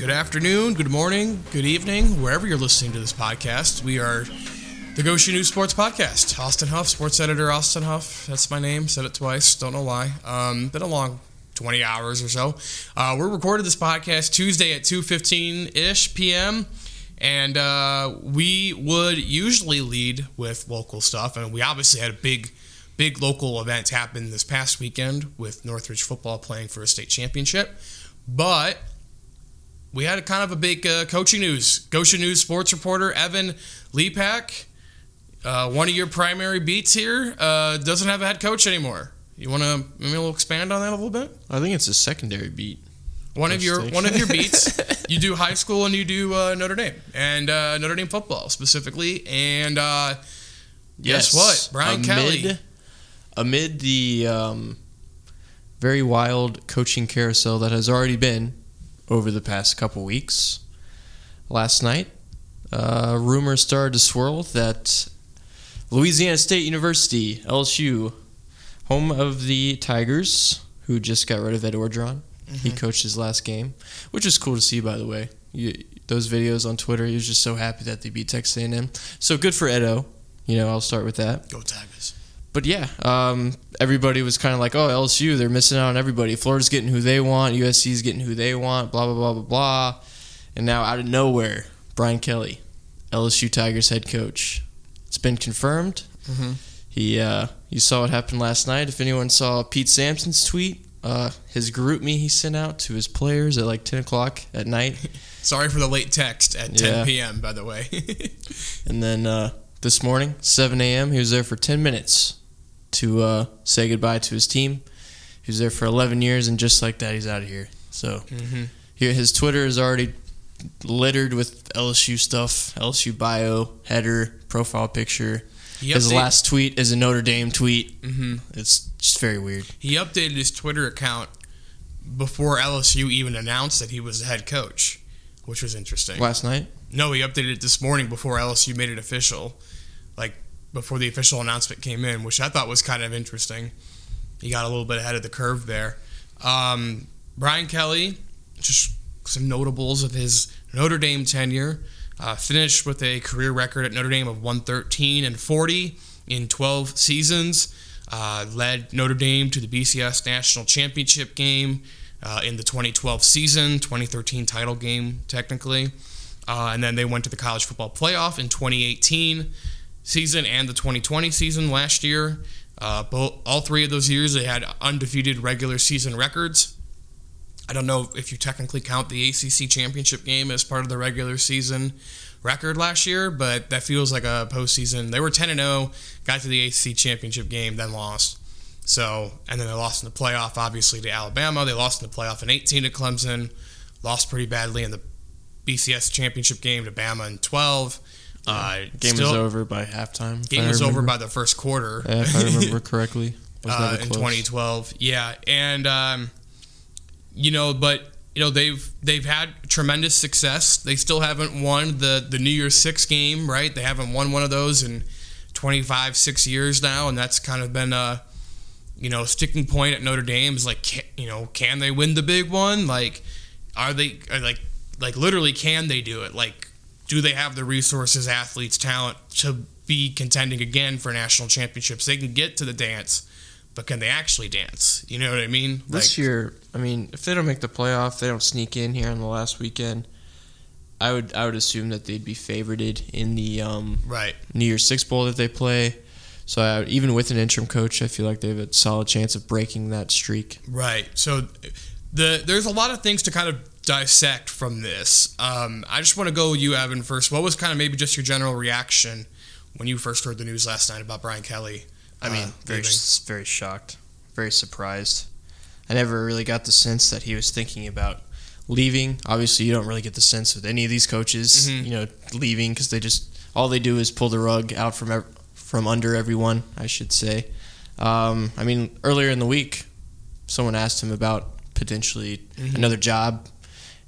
Good afternoon, good morning, good evening, wherever you're listening to this podcast. We are the Goshen News Sports Podcast. Austin Huff, sports editor Austin Huff. That's my name. Said it twice. Don't know why. Um, been a long 20 hours or so. Uh, we're recording this podcast Tuesday at 2:15 ish p.m. And uh, we would usually lead with local stuff, and we obviously had a big, big local event happen this past weekend with Northridge football playing for a state championship. But we had a kind of a big uh, coaching news. Goshen News sports reporter Evan Lepak, uh, one of your primary beats here, uh, doesn't have a head coach anymore. You want to maybe we'll expand on that a little bit? I think it's a secondary beat. One of your one of your beats. you do high school and you do uh, Notre Dame and uh, Notre Dame football specifically. And uh, guess what, Brian amid, Kelly. Amid the um, very wild coaching carousel that has already been over the past couple weeks, last night, uh, rumors started to swirl that Louisiana State University, LSU, home of the Tigers, who just got rid of Ed Orgeron. He coached his last game, which was cool to see, by the way. You, those videos on Twitter, he was just so happy that they beat Texas A&M. So good for Edo. You know, I'll start with that. Go Tigers. But yeah, um, everybody was kind of like, "Oh, LSU, they're missing out on everybody. Florida's getting who they want. USC's getting who they want. Blah blah blah blah blah." And now, out of nowhere, Brian Kelly, LSU Tigers head coach. It's been confirmed. Mhm. He, uh, you saw what happened last night. If anyone saw Pete Sampson's tweet, uh, his GroupMe he sent out to his players at like ten o'clock at night. Sorry for the late text at 10 Yeah. p.m. By the way. And then uh, this morning, 7 a.m., he was there for 10 minutes to uh, say goodbye to his team. He was there for 11 years, and just like that, he's out of here. So Mhm. here, his Twitter is already littered with LSU stuff, LSU bio, header, profile picture. He His last tweet is a Notre Dame tweet. Mhm. It's just very weird. He updated his Twitter account before LSU even announced that he was the head coach, which was interesting. Last night, No, he updated it this morning before LSU made it official, like before the official announcement came in, which I thought was kind of interesting. He got a little bit ahead of the curve there. Um, Brian Kelly, just some notables of his Notre Dame tenure, uh, finished with a career record at Notre Dame of 113 and 40 in 12 seasons. Uh, led Notre Dame to the BCS National Championship game uh, in the 2012 season, 2013 title game, technically. Uh, and then they went to the college football playoff in 2018 season and the 2020 season last year. Uh, both, all three of those years, they had undefeated regular season records. I don't know if you technically count the ACC championship game as part of the regular season record last year, but that feels like a postseason. They were 10 and 0, got to the ACC championship game, then lost. So, and then they lost in the playoff, obviously, to Alabama. They lost in the playoff in 18 to Clemson, lost pretty badly in the BCS championship game to Bama in 12. Uh, game still- was over by halftime. Game was over by the first quarter. Yeah, if I remember correctly. Was uh, in 2012. Yeah, and um, you know, but you know they've they've had tremendous success. They still haven't won the the New Year's Six game, right? They haven't won one of those in 25, six years now, and that's kind of been a you know sticking point at Notre Dame. Is like, can, you know, can they win the big one? Like, are they are like like literally can they do it? Like, do they have the resources, athletes, talent to be contending again for national championships? They can get to the dance but can they actually dance? You know what I mean? This year, I mean, if they don't make the playoff, they don't sneak in here on the last weekend. I would I would assume that they'd be favorited in the um, right. New Year's Six bowl that they play. So I, even with an interim coach, I feel like they have a solid chance of breaking that streak. Right. So the there's a lot of things to kind of dissect from this. Um, I just want to go with you, Evan, first. What was kind of maybe just your general reaction when you first heard the news last night about Brian Kelly? I mean, uh, very very shocked, very surprised. I never really got the sense that he was thinking about leaving. Obviously, you don't really get the sense with any of these coaches, Mhm. you know, leaving because they just all they do is pull the rug out from ev- from under everyone. I should say. Um, I mean, earlier in the week, someone asked him about potentially Mhm. another job,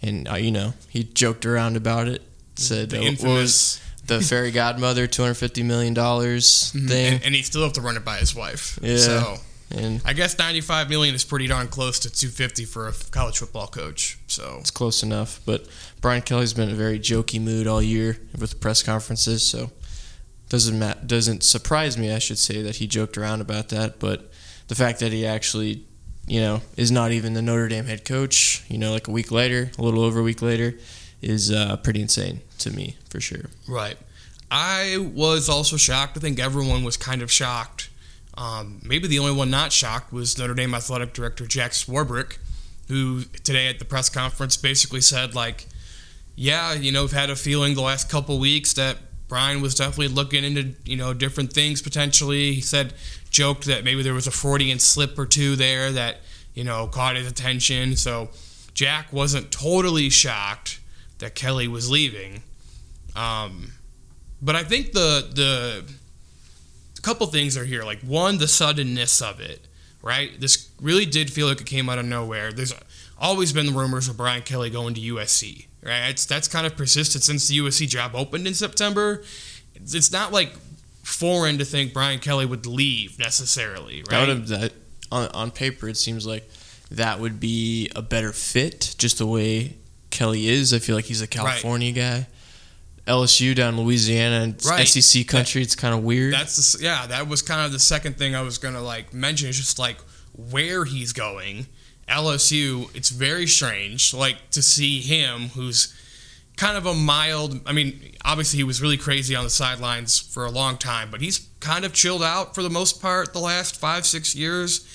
and uh, you know, he joked around about it. Said the was the fairy godmother two hundred fifty million dollars thing. and, and he still have to run it by his wife. Yeah. So and I guess 95 million is pretty darn close to 250 for a college football coach. So it's close enough. But Brian Kelly's been in a very jokey mood all year with press conferences, so doesn't ma- doesn't surprise me, I should say, that he joked around about that. But the fact that he actually, you know, is not even the Notre Dame head coach, you know, like a week later, a little over a week later, is uh, pretty insane to me for sure. Right. I was also shocked. I think everyone was kind of shocked. Um, maybe the only one not shocked was Notre Dame athletic director Jack Swarbrick, who today at the press conference basically said like, "Yeah, you know, I've had a feeling the last couple weeks that Brian was definitely looking into you know different things potentially." He said, joked that maybe there was a Freudian slip or two there that you know caught his attention. So Jack wasn't totally shocked that Kelly was leaving. Um, but I think the the couple things are here. Like one, the suddenness of it. Right, this really did feel like it came out of nowhere. There's always been the rumors of Brian Kelly going to USC. Right, it's that's kind of persisted since the USC job opened in September. It's, it's not like foreign to think Brian Kelly would leave necessarily. Right, that, that on on paper it seems like that would be a better fit, just the way Kelly is. I feel like he's a California right. guy. LSU down Louisiana and right. SEC country. That, it's kind of weird. That's the, yeah. That was kind of the second thing I was gonna like mention. Is just like where he's going. LSU. It's very strange. Like to see him, who's kind of a mild. I mean, obviously he was really crazy on the sidelines for a long time, but he's kind of chilled out for the most part the last five six years,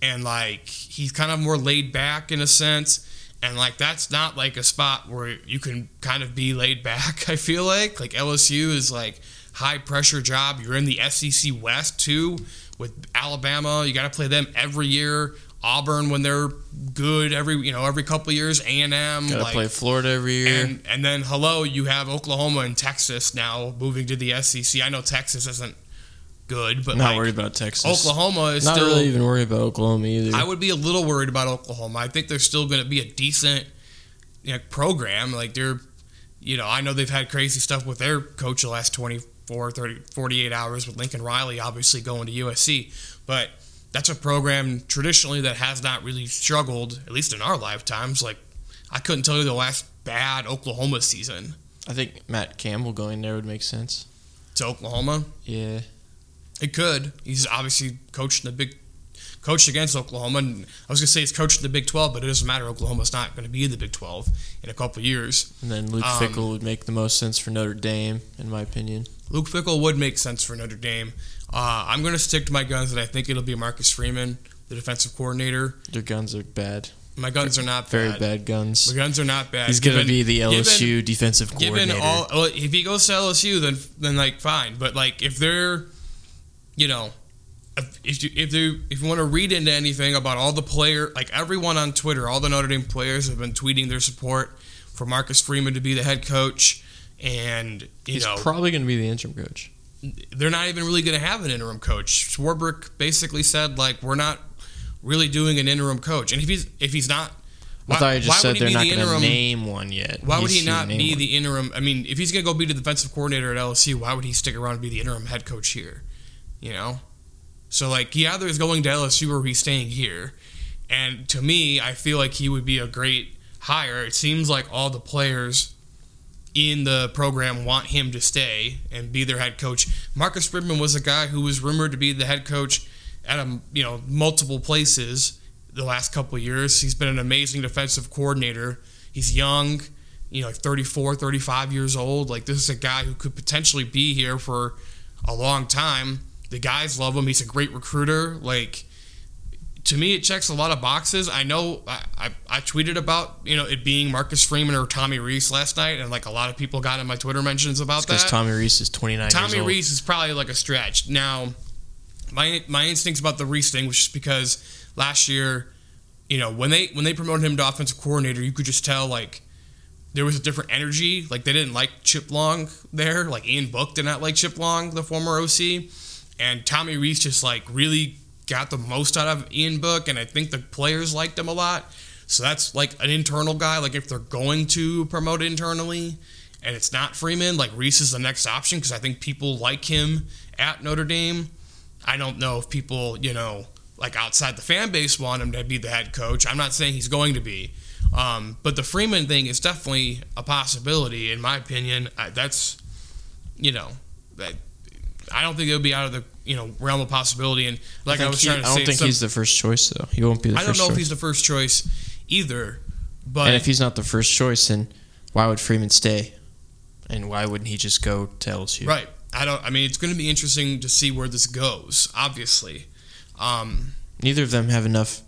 and like he's kind of more laid back in a sense. And like that's not like a spot where you can kind of be laid back i feel like. Like lsu is like high pressure job. You're in the sec west too with alabama. You got to play them every year auburn when they're good every you know every couple years a&m gotta like, play florida every year and, and then hello you have oklahoma and texas now moving to the sec i know texas isn't good, but not like, worried about Texas. Oklahoma is not still, really even worried about Oklahoma either. I would be a little worried about Oklahoma. I think they're still going to be a decent you know, program. Like they're, you know, I know they've had crazy stuff with their coach the last 24, 30, 48 hours with Lincoln Riley, obviously going to USC, but that's a program traditionally that has not really struggled, at least in our lifetimes. Like I couldn't tell you the last bad Oklahoma season. I think Matt Campbell going there would make sense. To Oklahoma? Yeah. It could. He's obviously coached in the big, coached against Oklahoma. And I was gonna say he's coached in the Big Twelve, but it doesn't matter. Oklahoma's not going to be in the Big Twelve in a couple years. And then Luke um, Fickell would make the most sense for Notre Dame, in my opinion. Luke Fickell would make sense for Notre Dame. Uh, I'm going to stick to my guns, and I think it'll be Marcus Freeman, the defensive coordinator. Their guns are bad. My guns are not very bad. bad guns. My guns are not bad. He's going to be the LSU given, defensive coordinator. Given all, well, if he goes to LSU, then then like fine. But like if they're, you know, if you if you if you want to read into anything about all the player, like everyone on Twitter, all the Notre Dame players have been tweeting their support for Marcus Freeman to be the head coach, and you he's know probably going to be the interim coach. They're not even really going to have an interim coach. Swarbrick basically said like we're not really doing an interim coach, and if he's if he's not. Why, I thought you just said they're not the going to name one yet. Why would he not be one. the interim? I mean, if he's going to go be the defensive coordinator at LSU, why would he stick around and be the interim head coach here? You know, so like he either is going to LSU or he's staying here. And to me, I feel like he would be a great hire. It seems like all the players in the program want him to stay and be their head coach. Marcus Freeman was a guy who was rumored to be the head coach at a, you know multiple places the last couple years. He's been an amazing defensive coordinator. He's young, you know, like 34, 35 years old. Like this is a guy who could potentially be here for a long time. The guys love him. He's a great recruiter. Like to me, it checks a lot of boxes. I know I, I, I, tweeted about you know it being Marcus Freeman or Tommy Rees last night, and like a lot of people got in my Twitter mentions about that. Because Tommy Rees is 29. Tommy Rees is probably like a stretch. Now, my my instincts about the Rees thing was just because last year, you know, when they when they promoted him to offensive coordinator, you could just tell like there was a different energy. Like they didn't like Chip Long there. Like Ian Book did not like Chip Long, the former OC and Tommy Rees just like really got the most out of Ian Book, and I think the players liked him a lot. So that's like an internal guy. Like if they're going to promote internally, and it's not Freeman, like Rees is the next option because I think people like him at Notre Dame. I don't know if people, you know, like outside the fan base want him to be the head coach. I'm not saying he's going to be, um, but the Freeman thing is definitely a possibility in my opinion. I, that's you know, that, I don't think it would be out of the you know realm of possibility. And like I, I was he, trying to say. I don't think some- he's the first choice though. He won't be the I don't first know choice. if he's the first choice either, but and if he's not the first choice, then why would Freeman stay? And why wouldn't he just go to LSU? right, I don't. I mean, it's going to be interesting to see where this goes. Obviously, um, Neither of them have enough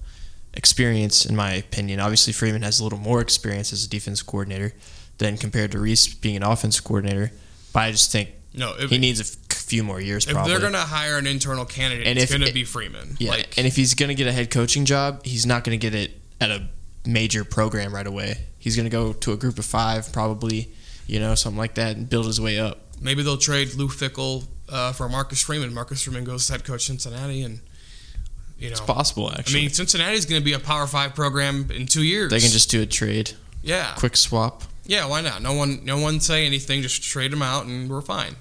experience, in my opinion. Obviously, Freeman has a little more experience as a defense coordinator than compared to Rees being an offense coordinator. But I just think no, if, he needs a few more years. if Probably. they're going to hire an internal candidate, And it's going to be Freeman. yeah, Like, and if he's going to get a head coaching job, he's not going to get it at a major program right away. He's going to go to a group of five, probably, you know, something like that, and build his way up. maybe they'll trade Lou Fickell uh, for Marcus Freeman. Marcus Freeman goes to head coach Cincinnati, and you know, It's possible, Actually, I mean, Cincinnati's going to be a Power Five program in two years. they can just do a trade, yeah, quick swap. yeah. Why not? No one, no one say anything. Just trade them out, and we're fine.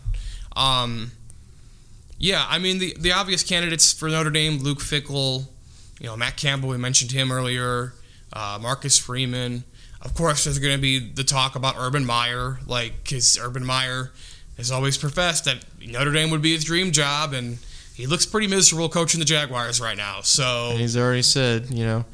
Um, yeah, I mean the the obvious candidates for Notre Dame: Luke Fickell, you know, Matt Campbell. We mentioned him earlier. Uh, Marcus Freeman. Of course, there's going to be the talk about Urban Meyer, like because Urban Meyer has always professed that Notre Dame would be his dream job, and he looks pretty miserable coaching the Jaguars right now. So And he's already said, you know,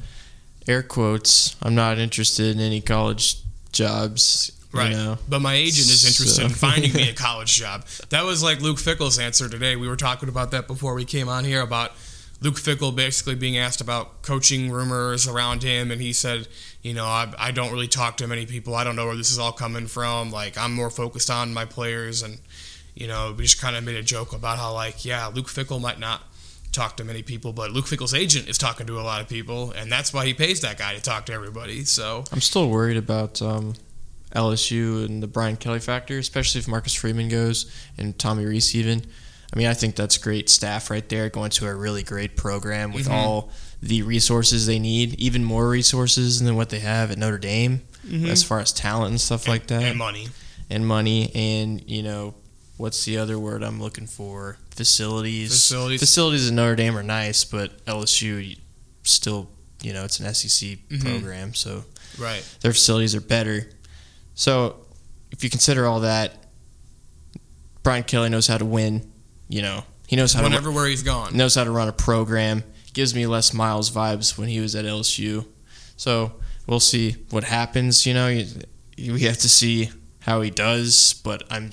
air quotes, I'm not interested in any college jobs. Right. You know? But my agent is interested So- in finding me a college job. That was like Luke Fickell's answer today. We were talking about that before we came on here about Luke Fickell basically being asked about coaching rumors around him, and he said, you know, I, I don't really talk to many people. I don't know where this is all coming from. Like, I'm more focused on my players, and, you know, we just kind of made a joke about how, like, yeah, Luke Fickell might not talk to many people, but Luke Fickell's agent is talking to a lot of people, and that's why he pays that guy to talk to everybody. So, I'm still worried about um, LSU and the Brian Kelly factor, especially if Marcus Freeman goes and Tommy Rees even. I mean, I think that's great staff right there going to a really great program with Mhm. all the resources they need, even more resources than what they have at Notre Dame as far as talent and stuff like that. and money. and money and you know what's the other word I'm looking for facilities Facilities. facilities in Notre Dame are nice but LSU still you know it's an SEC Mhm. program so Right. their facilities are better so if you consider all that Brian Kelly knows how to win you know he knows how Went to everywhere he's gone. knows how to run a program. Gives me Les Miles vibes when he was at LSU. So we'll see what happens. You know, you, we have to see how he does. But I'm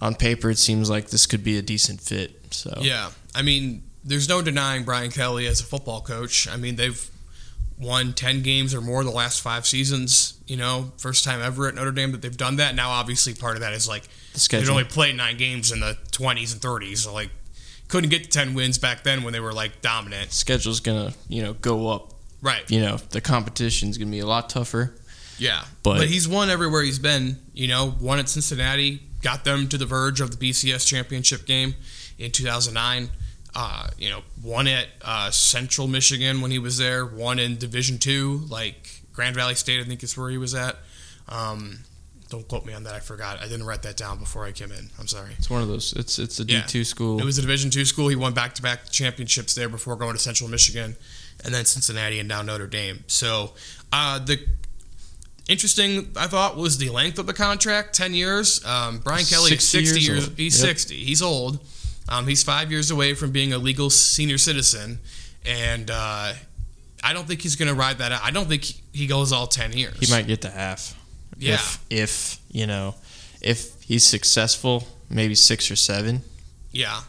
on paper, it seems like this could be a decent fit. So Yeah, I mean, there's no denying Brian Kelly as a football coach. I mean, they've won 10 games or more the last five seasons. You know, first time ever at Notre Dame that they've done that. Now, obviously, part of that is like the they'd only played nine games in the 20s and 30s. So, like, couldn't get to 10 wins back then when they were like dominant. schedule's gonna you know go up. Right. You know the competition's gonna be a lot tougher. Yeah. But- But, he's won everywhere he's been. You know, won at Cincinnati, got them to the verge of the BCS championship game in 2009. Uh, you know, one at uh, Central Michigan when he was there. one in Division Two, like Grand Valley State, I think is where he was at. Um, don't quote me on that. I forgot. I didn't write that down before I came in. I'm sorry. It's one of those. It's it's a D Yeah. two school. It was a Division two school. He won back to back championships there before going to Central Michigan, and then Cincinnati and now Notre Dame. So uh, the interesting I thought was the length of the contract, ten years. Um, Brian Kelly is 60 sixty years years. He's Yep. sixty. He's old. Um, he's five years away from being a legal senior citizen, and uh, I don't think he's going to ride that out. I don't think he goes all ten years. he might get to half. Yeah. If, if you know, if he's successful, maybe six or seven. Yeah,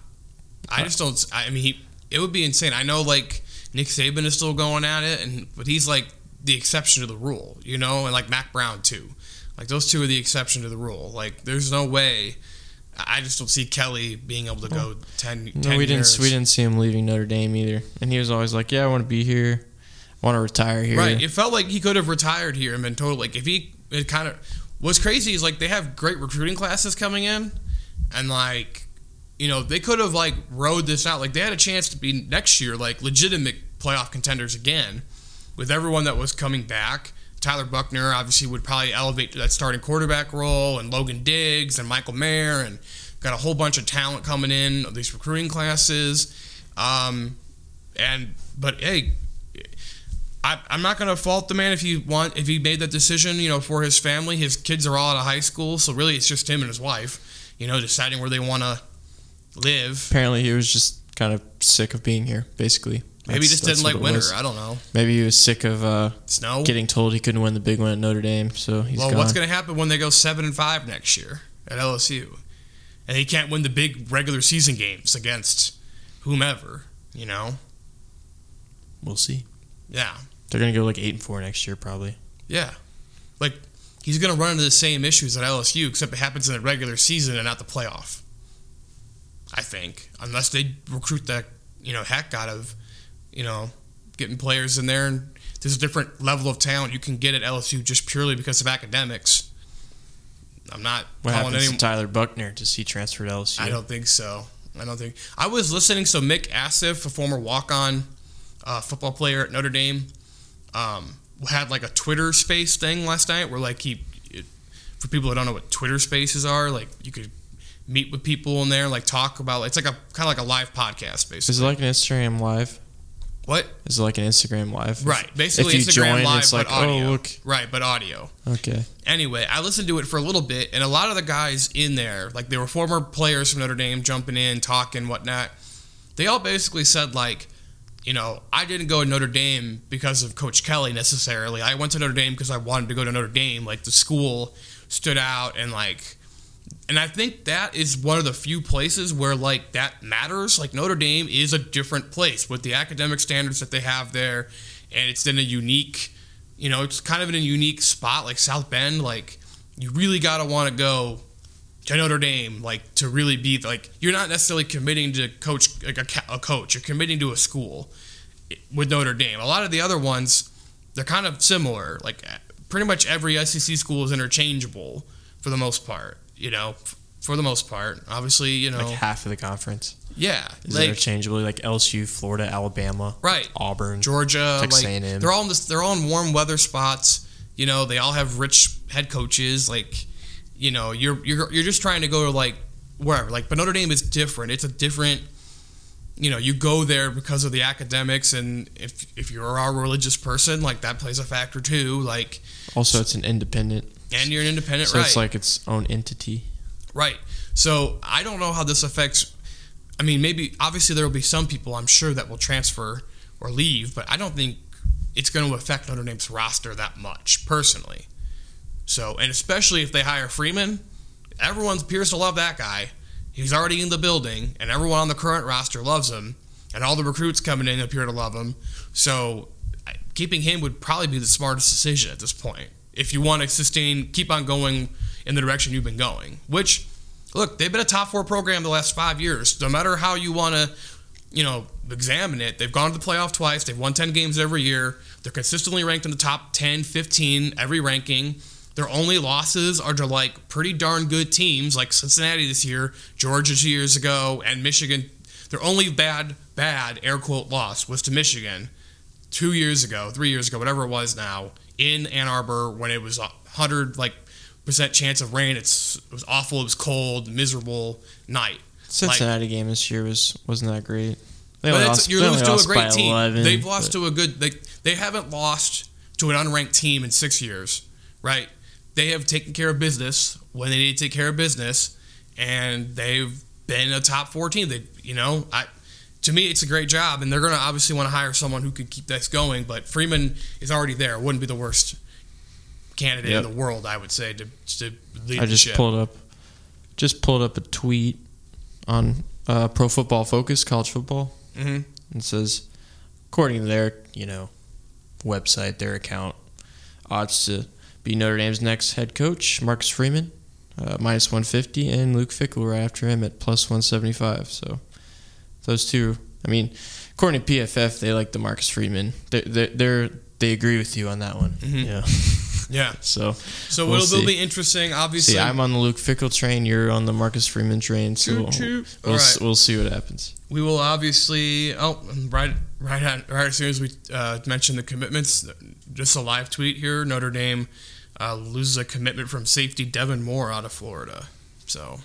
I just don't. I mean, he, it would be insane. I know, like Nick Saban is still going at it, and but he's like the exception to the rule, you know, and like Mack Brown too. Like those two are the exception to the rule. Like there's no way. I just don't see Kelly being able to go 10, 10 No, we didn't. years. We didn't see him leaving Notre Dame either, and he was always like, "Yeah, I want to be here. I want to retire here." Right. It felt like he could have retired here and been total. Like if he, it kind of. What's crazy is like they have great recruiting classes coming in, and like, you know, they could have like rode this out. Like they had a chance to be next year like legitimate playoff contenders again, with everyone that was coming back. Tyler Buchner obviously would probably elevate to that starting quarterback role, and Logan Diggs and Michael Mayer, and got a whole bunch of talent coming in of these recruiting classes. Um, And but hey, I, I'm not gonna fault the man if he want if he made that decision. You know, for his family, his kids are all out of high school, so really it's just him and his wife. You know, deciding where they want to live. Apparently, he was just kind of sick of being here. Basically, Maybe he just didn't like winter. was. I don't know. Maybe he was sick of uh, Snow. getting told he couldn't win the big one at Notre Dame, so he's well, gone. what's gonna happen when they go seven and five next year at LSU, and he can't win the big regular season games against whomever? You know. we'll see. Yeah. They're gonna go like eight and four next year, probably. Yeah. Like he's going to run into the same issues at LSU except it happens in the regular season and not the playoff. I think unless they recruit the, you know, heck out of, you know, getting players in there and there's a different level of talent you can get at LSU just purely because of academics. I'm not What calling happens any to Tyler Buchner? Does he transfer to LSU? I don't think so. I don't think. I was listening. So Mick Assaf, a former walk-on uh, football player at Notre Dame, um, had like a Twitter Space thing last night, where like he, it, for people who don't know what Twitter Spaces are, like you could meet with people in there, like talk about. It's like a kind of like a live podcast, basically. Is it like an Instagram live? What? Is it like an Instagram live? Right. Basically, if you Instagram join, Live, it's like, but oh, audio. oh look, Right, but audio. okay. anyway, I listened to it for a little bit, and a lot of the guys in there, like they were former players from Notre Dame, jumping in, talking, whatnot. They all basically said like, you know, I didn't go to Notre Dame because of Coach Kelly necessarily. I went to Notre Dame because I wanted to go to Notre Dame. Like the school stood out, and like, and I think that is one of the few places where like that matters. Like Notre Dame is a different place with the academic standards that they have there, and it's in a unique you know, it's kind of in a unique spot like South Bend. Like, you really got to want to go to Notre Dame, like, to really be like, you're not necessarily committing to coach like a, a coach. You're committing to a school with Notre Dame. A lot of the other ones, they're kind of similar. Like, pretty much every SEC school is interchangeable for the most part. You know, f- for the most part. Obviously, you know, Like half of the conference yeah, is like interchangeable. Like LSU, Florida, Alabama, right. Auburn. Georgia, Texas like A&M. they're all in this, they're all in warm weather spots. You know, they all have rich head coaches. Like, you know, you're you're you're just trying to go to like wherever. Like, but Notre Dame is different. It's a different. You know, you go there because of the academics, and if if you're a religious person, like that plays a factor too. Like, Also, it's an independent, and you're an independent, so right? it's like its own entity. Right. So I don't know how this affects. I mean, maybe obviously there will be some people I'm sure that will transfer or leave, but I don't think it's going to affect Notre Dame's roster that much personally. So, and especially if they hire Freeman, everyone appears to love that guy. He's already in the building, and everyone on the current roster loves him, and all the recruits coming in appear to love him. So, keeping him would probably be the smartest decision at this point. If you want to sustain, keep on going in the direction you've been going. Which, look, they've been a top four program the last five years. No matter how you want to, you know, examine it, they've gone to the playoff twice. They've won 10 games every year. They're consistently ranked in the top 10, 15, every ranking. Their only losses are to like pretty darn good teams like Cincinnati this year, Georgia two years ago, and Michigan. Their only bad, bad air quote loss was to Michigan two years ago, three years ago, whatever it was now, in Ann Arbor when it was a hundred like percent chance of rain. It's it was awful. It was cold, miserable night. Cincinnati game this year was wasn't that great. They But lost, you lose to a great team. 11, They've lost but- to a good. They they haven't lost to an unranked team in six years, right? They have taken care of business when they need to take care of business, and they've been a top four team. They, you know, I. To me, it's a great job, and they're going to obviously want to hire someone who could keep this going. But Freeman is already there. Wouldn't be the worst candidate Yep. in the world, I would say, to, to lead I the just pulled up, just pulled up a tweet on uh, Pro Football Focus, college football. Mhm. It says, according to their you know website, their account, odds to be Notre Dame's next head coach, Marcus Freeman, uh, minus one fifty, and Luke Fickell right after him at plus one seventy five. So those two, I mean, according to PFF, they like the Marcus Freeman. They they they're, they agree with you on that one. Mhm. Yeah. Yeah. So So We'll it'll, see. be interesting. Obviously, See, I'm on the Luke Fickell train. You're on the Marcus Freeman train. So we'll, we'll, All s- right. we'll see what happens. We will obviously. Oh, right, right, on, right as soon as we uh, mention the commitments, just a live tweet here. Notre Dame uh, loses a commitment from safety Devin Moore out of Florida. So,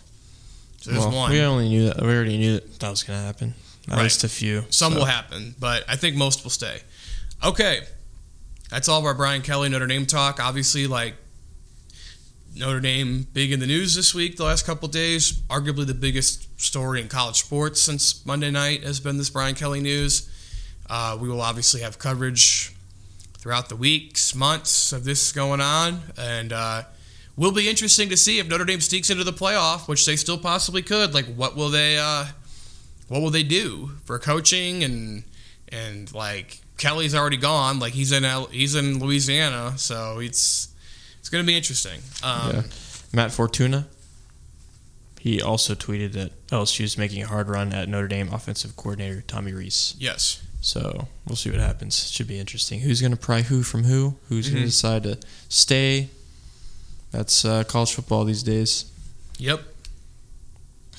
so there's Well, one. We only knew that. We already knew that that was going to happen. At Right. least a few. Some so. will happen, but I think most will stay. Okay. That's all of our Brian Kelly Notre Dame talk. Obviously, like Notre Dame big in the news this week, the last couple days. Arguably the biggest story in college sports since Monday night has been this Brian Kelly news. Uh, we will obviously have coverage throughout the weeks, months of this going on, and uh, will be interesting to see if Notre Dame sneaks into the playoff, which they still possibly could. Like, what will they? Uh, what will they do for coaching and and like Kelly's already gone, like he's in L- he's in Louisiana, so it's it's going to be interesting. Um, Yeah. Matt Fortuna. He also tweeted that LSU is making a hard run at Notre Dame offensive coordinator Tommy Rees. Yes, So we'll see what happens. Should be interesting. Who's going to pry who from who? Who's going Mhm. to decide to stay? That's uh, college football these days. yep,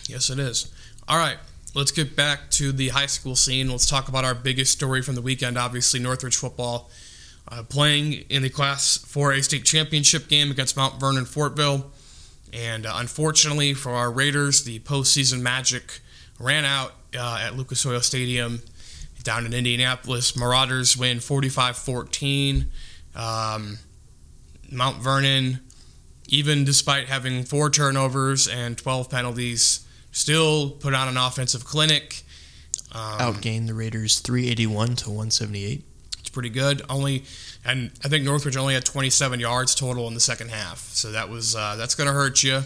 yes, it is. All right, let's get back to the high school scene. Let's talk about our biggest story from the weekend. Obviously, Northridge football uh, playing in the Class 4A state championship game against Mount Vernon Fortville. And uh, unfortunately for our Raiders, the postseason magic ran out uh, at Lucas Oil Stadium down in Indianapolis. Marauders win 45 14. Um, Mount Vernon, even despite having four turnovers and 12 penalties, still put on an offensive clinic. Um, Outgained the Raiders 381 to 178. It's pretty good. Only, and I think Northridge only had 27 yards total in the second half. So that was uh, that's going to hurt you.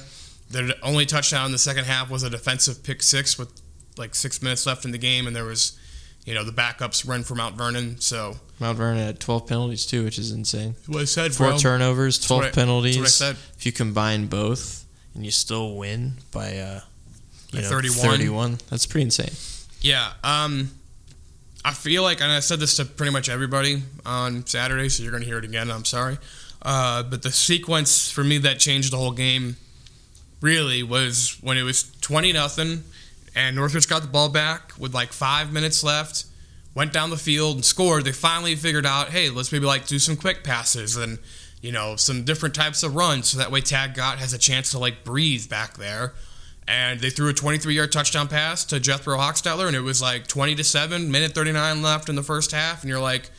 The only touchdown in the second half was a defensive pick six with like six minutes left in the game, and there was, you know, the backups run for Mount Vernon. So Mount Vernon had 12 penalties too, which is insane. what I said, Four turnovers, 12 what I- penalties. That's what I said. If you combine both and you still win by uh, you know, 31. 31, that's pretty insane. Yeah. Um, I feel like, and I said this to pretty much everybody on Saturday, so you're going to hear it again. I'm sorry. Uh, but the sequence for me that changed the whole game really was when it was 20 nothing, and Northridge got the ball back with like five minutes left, went down the field and scored. They finally figured out, hey, let's maybe like do some quick passes and you know some different types of runs, so that way Tag Gott has a chance to like breathe back there and they threw a 23 yard touchdown pass to Jethro Hochstetler, and it was like 20 to 7, minute 39 left in the first half. And you're like,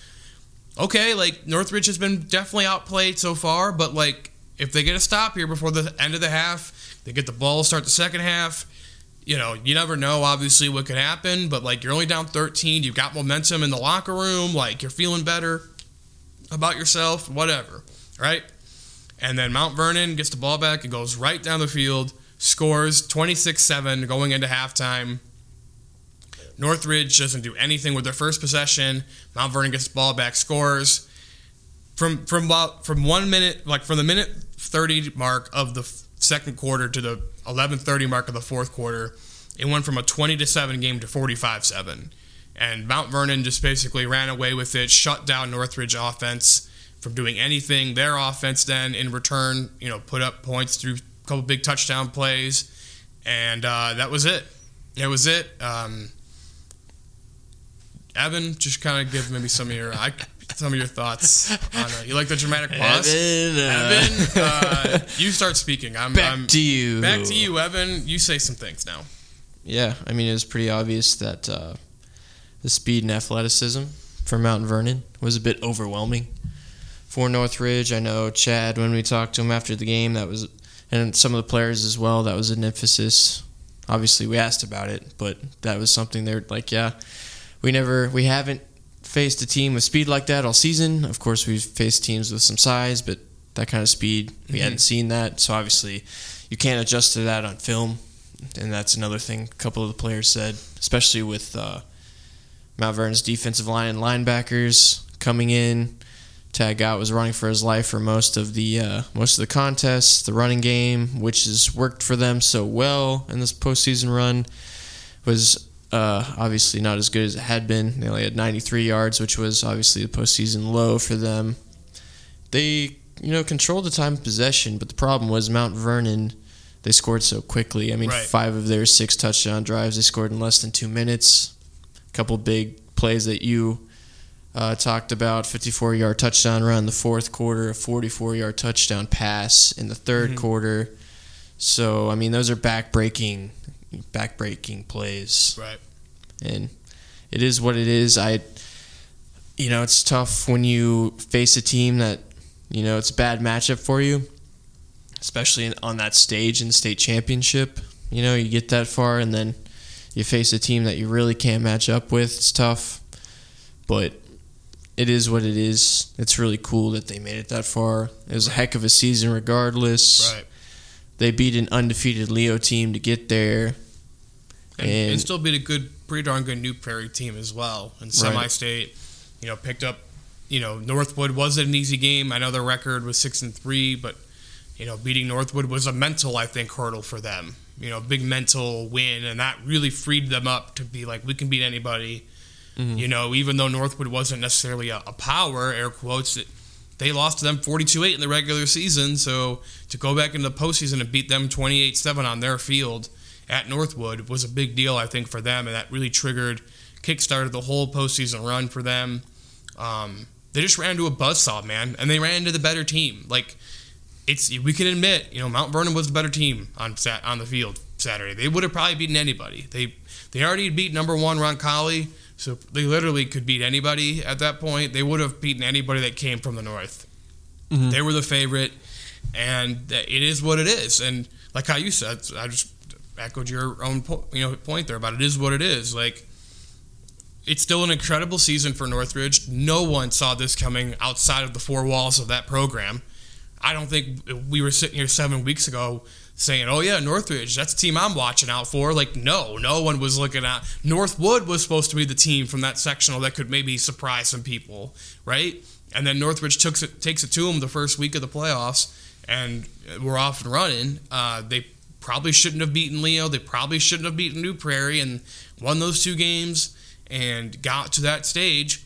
okay, like Northridge has been definitely outplayed so far, but like if they get a stop here before the end of the half, they get the ball, start the second half. You know, you never know, obviously, what could happen, but like you're only down 13. You've got momentum in the locker room. Like you're feeling better about yourself, whatever, right? And then Mount Vernon gets the ball back and goes right down the field scores 26-7 going into halftime. Northridge doesn't do anything with their first possession. Mount Vernon gets the ball back, scores. From from about from one minute, like from the minute 30 mark of the second quarter to the 11:30 mark of the fourth quarter, it went from a 20 to 7 game to 45-7. And Mount Vernon just basically ran away with it, shut down Northridge offense from doing anything. Their offense then, in return, you know, put up points through a couple big touchdown plays, and uh, that was it. It was it. Um, Evan, just kind of give maybe some of your I, some of your thoughts on it. You like the dramatic pause? Evan, uh, Evan, uh, you start speaking. I'm, back I'm to you. back to you, Evan. You say some things now. Yeah, I mean, it was pretty obvious that uh, the speed and athleticism for Mount Vernon was a bit overwhelming for Northridge. I know Chad, when we talked to him after the game, that was, and some of the players as well, that was an emphasis. Obviously, we asked about it, but that was something they're like, yeah, we never, we haven't faced a team with speed like that all season. Of course, we've faced teams with some size, but that kind of speed, we Mhm. hadn't seen that. So obviously, you can't adjust to that on film and that's another thing a couple of the players said, especially with uh, Mount Vernon's defensive line and linebackers coming in. Tag Gott was running for his life for most of the uh, most of the contests, the running game, which has worked for them so well in this postseason run, was uh, obviously not as good as it had been. They only had 93 yards, which was obviously the postseason low for them. They, you know, controlled the time of possession, but the problem was Mount Vernon they scored so quickly. I mean, Right. five of their six touchdown drives they scored in less than two minutes. A couple big plays that you uh, talked about: 54-yard touchdown run in the fourth quarter, a 44-yard touchdown pass in the 3rd Mhm. quarter. So, I mean, those are back-breaking, back-breaking plays. Right. and it is what it is. I, you know, it's tough when you face a team that, you know, it's a bad matchup for you, especially in, on that stage in the state championship. You know, you get that far, and then you face a team that you really can't match up with. It's tough, but it is what it is. It's really cool that they made it that far. It was a heck of a season, regardless. Right. They beat an undefeated Leo team to get there. And, And- and still beat a good, pretty darn good New Prairie team as well in semi-state. You know, picked up. You know, Northwood wasn't an easy game. I know their record was six and three, but you know, beating Northwood was a mental, I think, hurdle for them. You know, big mental win, and that really freed them up to be like, we can beat anybody. Mhm. You know, even though Northwood wasn't necessarily a, a power, air quotes, it, they lost to them 42-8 in the regular season. So to go back into the postseason and beat them 28-7 on their field at Northwood was a big deal, I think, for them, and that really triggered, kickstarted the whole postseason run for them. Um, they just ran into a buzzsaw, man, and they ran into the better team. Like it's we can admit, you know, Mount Vernon was the better team on sat on the field Saturday. They would have probably beaten anybody. They they already beat number one Roncalli, so they literally could beat anybody at that point. They would have beaten anybody that came from the north. Mhm. They were the favorite, and it is what it is. And like how you said, I just echoed your own po- you know point there about it is what it is. Like it's still an incredible season for Northridge. No one saw this coming outside of the four walls of that program. I don't think we were sitting here seven weeks ago saying, "Oh yeah, Northridge, that's the team I'm watching out for." Like, no, no one was looking at Northwood was supposed to be the team from that sectional that could maybe surprise some people, right? And then Northridge took it, takes it to them the first week of the playoffs, and we're off and running. Uh, they probably shouldn't have beaten Leo. They probably shouldn't have beaten New Prairie, and won those two games and got to that stage.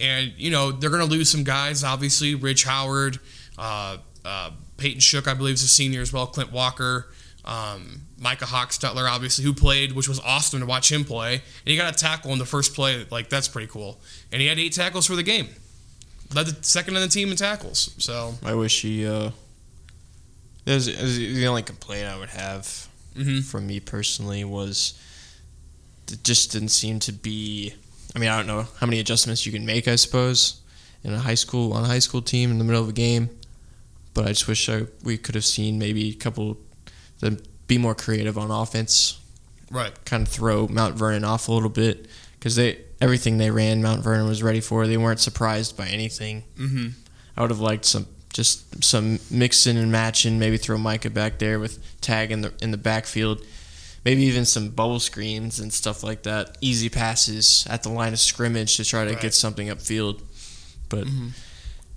And you know they're going to lose some guys. Obviously, Rich Howard. Uh, uh, Peyton Shook, I believe, is a senior as well. Clint Walker, um, Micah Hochstetler, obviously, who played, which was awesome to watch him play. And he got a tackle in the first play. Like, that's pretty cool. And he had eight tackles for the game. Led the second in the team in tackles. So, I wish he. Uh, there's, there's the only complaint I would have mhm. from me personally was it just didn't seem to be. I mean, I don't know how many adjustments you can make. I suppose in a high school on a high school team in the middle of a game, but I just wish I, we could have seen maybe a couple them be more creative on offense. right. Kind of throw Mount Vernon off a little bit because they everything they ran Mount Vernon was ready for. They weren't surprised by anything. hmm I would have liked some just some mixing and matching. Maybe throw Micah back there with tag in the in the backfield. Maybe even some bubble screens and stuff like that. Easy passes at the line of scrimmage to try to Right. get something upfield. But Mhm.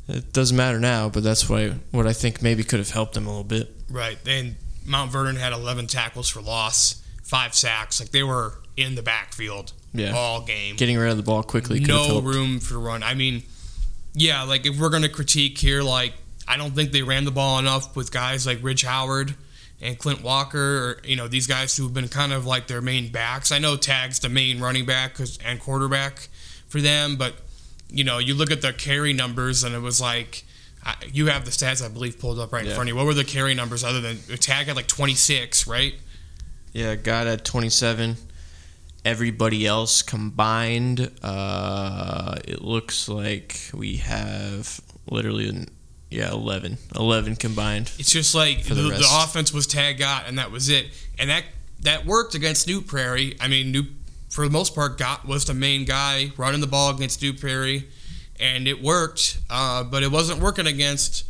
it doesn't matter now. But that's what I, what I think maybe could have helped them a little bit. Right. And Mount Vernon had 11 tackles for loss, five sacks. Like, they were in the backfield Yeah, all game. getting rid of the ball quickly. could no room for run. I mean, yeah, like if we're gonna critique here, like I don't think they ran the ball enough with guys like Ridge Howard and Clint Walker, or you know these guys who've been kind of like their main backs. I know Tag's the main running back and quarterback for them, but you know you look at their carry numbers and it was like. I- You have the stats, I believe, pulled up right in front of you. What were the carry numbers other than Tag had like 26, right? Yeah, got at 27. Everybody else combined, uh, it looks like we have literally, yeah, 11. 11 combined. It's just like the, the the, offense was Tag Gott, and that was it. And that that worked against New Prairie. I mean, New for the most part got was the main guy running the ball against New Prairie, and it worked. Uh, but it wasn't working against,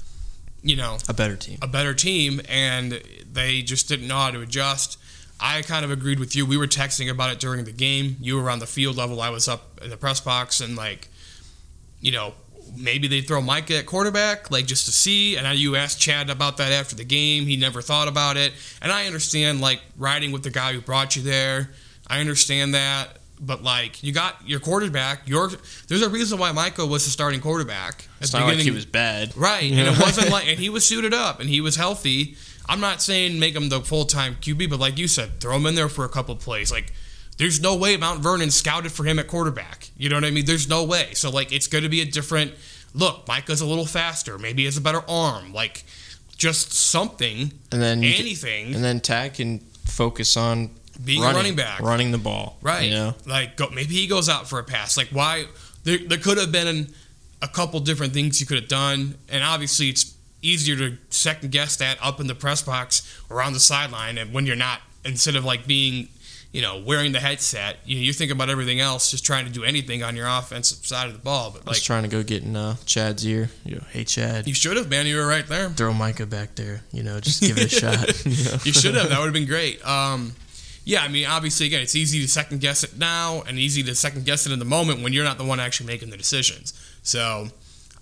you know, A better team. a better team, and they just didn't know how to adjust. I kind of agreed with you. We were texting about it during the game. You were on the field level. I was up in the press box, and like, you know, maybe they throw Micah at quarterback, like just to see. And I, you asked Chad about that after the game. He never thought about it, and I understand like riding with the guy who brought you there. I understand that, but like you got your quarterback. Your there's a reason why Micah was the starting quarterback. at It's the not like beginning- he was bad. Right, You and it wasn't like, and he was suited up and he was healthy. I'm not saying make him the full time QB, but like you said, throw him in there for a couple plays. Like, there's no way Mount Vernon scouted for him at quarterback. You know what I mean? There's no way. So like, it's going to be a different look. Micah's a little faster. Maybe he has a better arm. Like, just something, And then you can- anything. and then Tag can focus on being running, a running back, running the ball. right? You know, Like go, maybe he goes out for a pass. Like why? There, there could have been a couple different things you could have done, and obviously it's easier to second guess that up in the press box or on the sideline, and when you're not instead of like being you know, wearing the headset, you know, you think about everything else, just trying to do anything on your offensive side of the ball. But I was trying to go get in uh, Chad's ear. You know, hey Chad, you should have, man. You were right there. throw Micah back there. You know, just give it a shot. You, know? You should have. That would have been great. Um, yeah, I mean, obviously, again, it's easy to second guess it now and easy to second guess it in the moment when you're not the one actually making the decisions. So,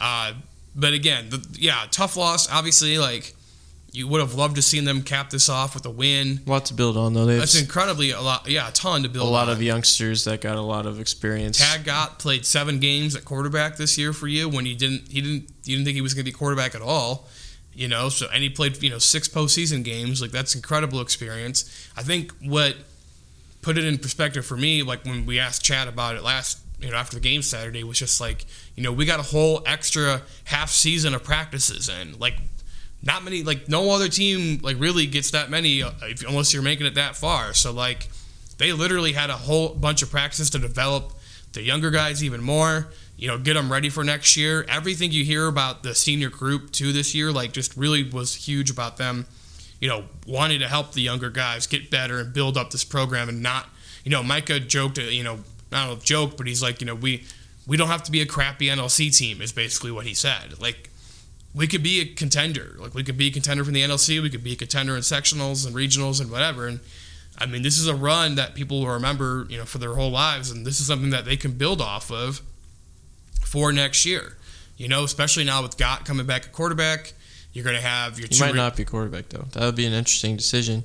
uh, but again, the, yeah, tough loss. Obviously, like you would have loved to seen them cap this off with a win. lot to build on though. They have That's incredibly a lot. Yeah, a ton to build. a lot on. of youngsters that got a lot of experience. Tag Gott played seven games at quarterback this year for you when he didn't he didn't you didn't think he was going to be quarterback at all, you know. So and he played you know six postseason games like that's incredible experience. I think what put it in perspective for me like when we asked Chad about it last you know after the game Saturday was just like you know we got a whole extra half season of practices in like not many like no other team like really gets that many uh, if, unless you're making it that far. So like they literally had a whole bunch of practices to develop the younger guys even more you know get them ready for next year. Everything you hear about the senior group too this year like just really was huge about them you know wanting to help the younger guys get better and build up this program and not you know micah joked uh, you know i don't know joke but he's like you know we we don't have to be a crappy nlc team is basically what he said. Like we could be a contender. Like we could be a contender from the NLC. We could be a contender in sectionals and regionals and whatever. And I mean, this is a run that people will remember, you know, for their whole lives. And this is something that they can build off of for next year. You know, especially now with Gott coming back at quarterback, you're going to have your two. might re- not be quarterback though. That would be an interesting decision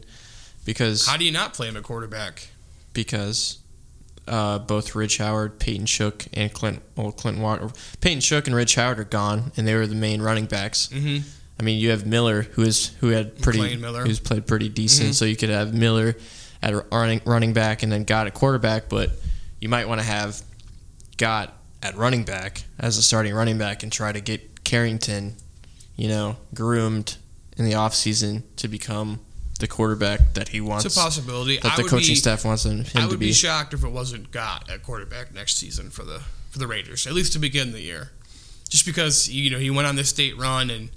because How do you not play him at quarterback? because uh, both Rich Howard, Peyton Shook, and Clint well Clint Walker, Peyton Shook and Rich Howard are gone, and they were the main running backs. Mm-hmm. I mean, you have Miller, who is who had pretty, who's played pretty decent. Mhm. So you could have Miller at a running running back, and then Gott at quarterback. But you might want to have Gott at running back as a starting running back, and try to get Carrington, you know, groomed in the offseason to become the quarterback that he wants. It's a possibility. that I the coaching be, staff wants him, him I to would be be. shocked if it wasn't Gott at quarterback next season for the for the Raiders, at least to begin the year. Just because you know he went on this state run and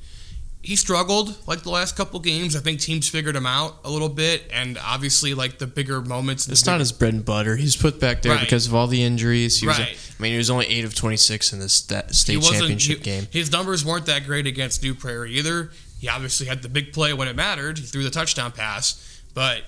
he struggled like the last couple games. I think teams figured him out a little bit, and obviously like the bigger moments. It's not his bread and butter. He's put back there Right. because of all the injuries. He was, Right. I mean, he was only eight of twenty six in this state championship he- game. His numbers weren't that great against New Prairie either. He obviously had the big play when it mattered. He threw the touchdown pass, but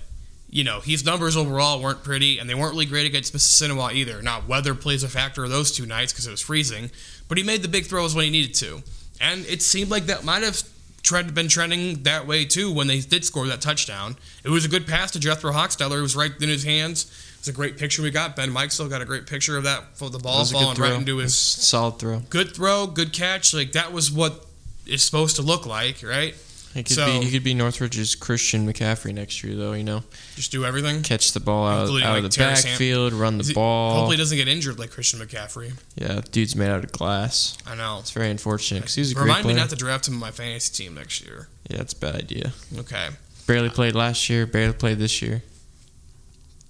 you know his numbers overall weren't pretty, and they weren't really great against Mississinewa either. Now weather plays a factor of those two nights because it was freezing, but he made the big throws when he needed to, and it seemed like that might have trend, been trending that way too when they did score that touchdown. It was a good pass to Jethro Hochsteller. It was right in his hands. It's a great picture we got. Ben Mike still got a great picture of that for the ball falling right into his solid throw. good throw, good catch. Like that was what it's supposed to look like, right? He could So- be he could be Northridge's Christian McCaffrey next year, though. You know, Just do everything. catch the ball out, out like, of the Terrace Ham- backfield, run the he- ball. Hopefully, he doesn't get injured like Christian McCaffrey. yeah, dude's made out of glass. I know. It's very unfortunate because he's a great Remind me not to draft him in my fantasy team next year. yeah, it's a bad idea. Okay. Barely played last year. Barely played this year.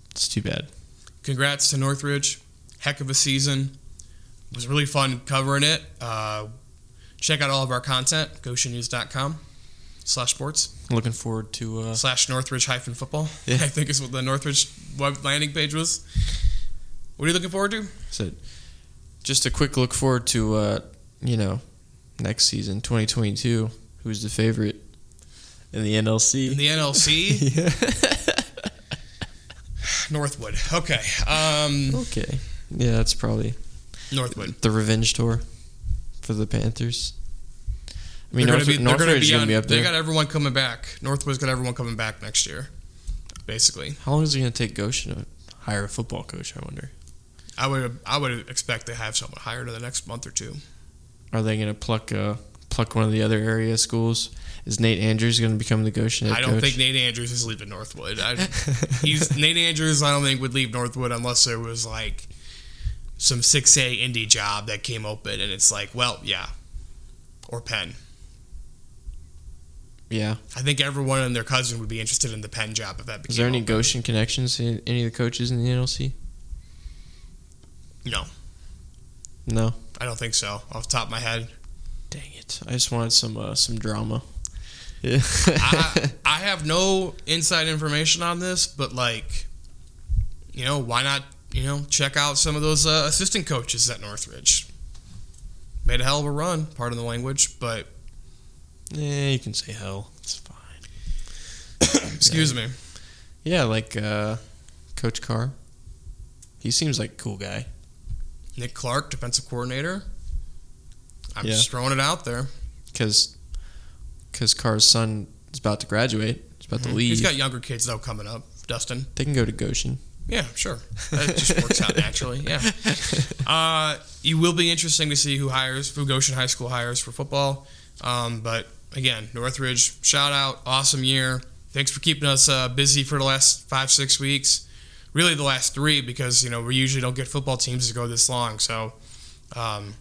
It's too bad. Congrats to Northridge. Heck of a season. It was really fun covering it. Uh, check out all of our content. GoshenNews.com slash sports Looking forward to. Uh, slash Northridge hyphen football. Yeah. I think is what the Northridge web landing page was. What are you looking forward to? so just a quick look forward to, uh, you know, next season, 2022. Who's the favorite in the NLC? In the NLC? Northwood. Okay. Um, okay. Yeah, that's probably Northwood. the revenge tour for the Panthers. I mean, they're North, be, they're Northridge is be, going to be up They got everyone coming back. Northwood's got everyone coming back next year, basically. How long is it going to take Goshen to hire a football coach? I wonder. I would I would expect to have someone hired in the next month or two. Are they going to pluck uh, pluck one of the other area schools? Is Nate Andrews going to become the Goshen I don't coach? think Nate Andrews is leaving Northwood. I, he's Nate Andrews. I don't think would leave Northwood unless there was like some six A indie job that came open, and it's like, well, yeah, or Penn. Yeah. I think everyone and their cousin would be interested in the Penn job if that became Is there any open. Goshen connections to any of the coaches in the NLC? No, No. I don't think so. Off the top of my head, Dang it! I just wanted some uh, some drama. Yeah. I, I have no inside information on this, but like, you know, why not? You know, check out some of those uh, assistant coaches at Northridge. Made a hell of a run, pardon the language, but yeah, you can say hell. It's fine. excuse me. Yeah, like uh, Coach Carr. He seems like a cool guy. Nick Clark, defensive coordinator. I'm Yeah. just throwing it out there. because because Carr's son is about to graduate. He's about to leave. Mm-hmm. He's got younger kids though coming up. Dustin. they can go to Goshen. Yeah, sure. That just works out naturally. Yeah. Uh, it will be interesting to see who hires, who Goshen High School hires for football. Um, but again, Northridge, shout out, awesome year. Thanks for keeping us uh, busy for the last five, six weeks. Really, the last three because you know we usually don't get football teams to go this long. So, um,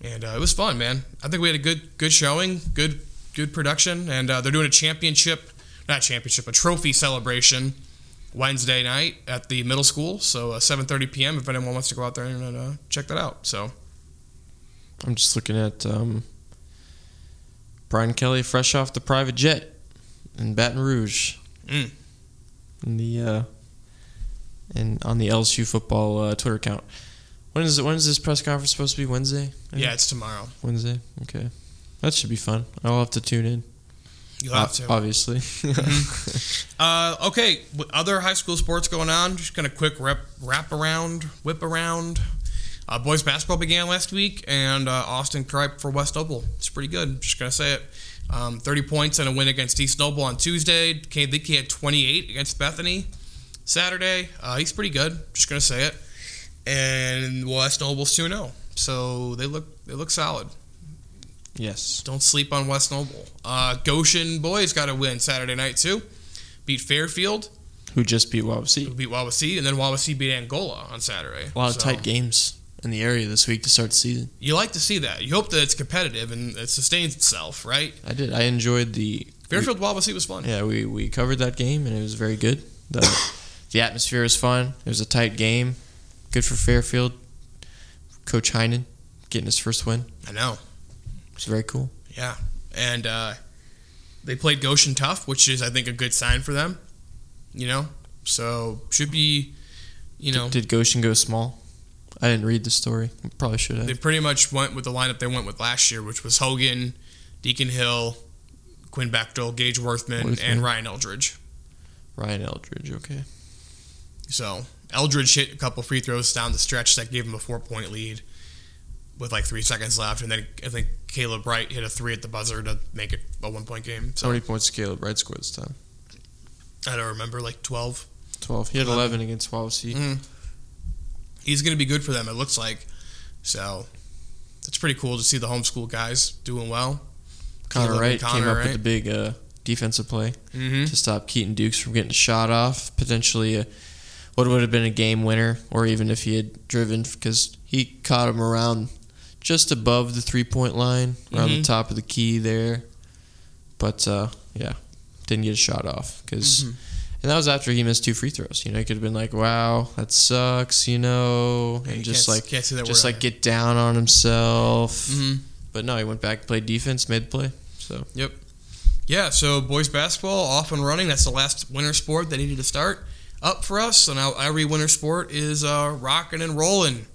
and uh, it was fun, man. I think we had a good, good showing, good, good production, and uh, they're doing a championship, not championship, a trophy celebration Wednesday night at the middle school. So uh, 7:30 p.m. If anyone wants to go out there and uh, check that out. So I'm just looking at um, Brian Kelly fresh off the private jet in Baton Rouge. Mm. In the uh, and on the LSU football uh, Twitter account. When is it? When is this press conference supposed to be? Wednesday. yeah, it's tomorrow. Wednesday. Okay, that should be fun. I'll have to tune in. You'll have to. Obviously. Uh, okay, other high school sports going on. Just gonna quick rep, wrap around, whip around. Uh, boys basketball began last week, and uh, Austin Tripe for West Noble. It's pretty good. Just gonna say it. Um, 30 points and a win against East Noble on Tuesday. I think he had 28 against Bethany Saturday. Uh, he's pretty good. Just gonna say it. And West Noble's 2 0. So they look they look solid. Yes. Don't sleep on West Noble. Uh, Goshen boys got a win Saturday night too. Beat Fairfield, Who just beat who Wawasee? beat Wawasee, and then Wawasee beat Angola on Saturday. A lot of tight games in the area this week to start the season. You like to see that. You hope that it's competitive and it sustains itself, right? I did. I enjoyed the Fairfield Wawasee was fun. Yeah, we, we covered that game and it was very good. The the atmosphere was fun. It was a tight game. Good for Fairfield. Coach Heinen getting his first win. I know. It's very cool. Yeah, and uh, they played Goshen tough, which is I think a good sign for them. You know, so should be. You know, Did Goshen go small? I didn't read the story. Probably should they have. pretty much went with the lineup they went with last year, which was Hogan, Deacon Hill, Quinn Bechtel, Gage Worthman, Worthman. and Ryan Eldridge. Ryan Eldridge, okay. So Eldridge hit a couple free throws down the stretch that gave him a four point lead with like three seconds left, and then I think Caleb Bright hit a three at the buzzer to make it a one point game. How So many points did Caleb Wright score this time? I don't remember like twelve. 12. He had 11 against Wawasee. Mm. He's going to be good for them. It looks like. So it's pretty cool to see the homeschool guys doing well. Connor Caleb Wright and came up Wright. with the big uh, defensive play Mm-hmm. to stop Keaton Dukes from getting a shot off. Potentially a, what would have been a game winner, or even if he had driven, because he caught him around just above the three point line, around the Mhm. top of the key there. But uh, yeah, didn't get a shot off because. Mhm. And that was after he missed two free throws. You know, he could have been like, "Wow, that sucks," you know, you and just like, can't say that just like get down on himself. Mhm. But no, he went back, played defense, made the play. So yep, Yeah, so boys basketball off and running. That's the last winter sport that needed to start up for us. So now every winter sport is uh, rocking and rolling.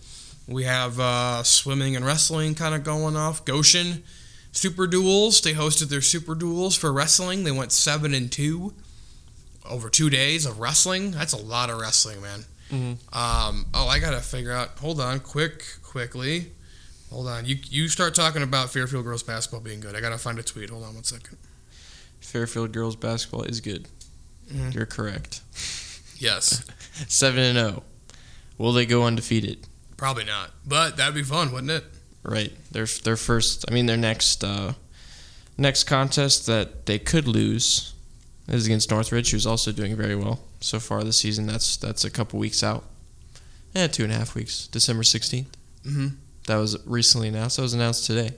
We have uh, swimming and wrestling kind of going off. Goshen Super Duels. They hosted their Super Duels for wrestling. They went seven and two over two days of wrestling. That's a lot of wrestling, man. Mhm. Um, oh, I gotta figure out. Hold on, quick, quickly. Hold on. You you start talking about Fairfield girls basketball being good. I gotta find a tweet. Hold on one second. Fairfield girls basketball is good. Mhm. You're correct. Yes. Seven and zero. Will they go undefeated? Probably not, but that'd be fun, wouldn't it? Right. Their their first. I mean, their next uh, next contest that they could lose is against Northridge, who's also doing very well so far this season. That's that's a couple weeks out. Yeah, two and a half weeks. December sixteenth. Mm-hmm. That was recently announced. That was announced today.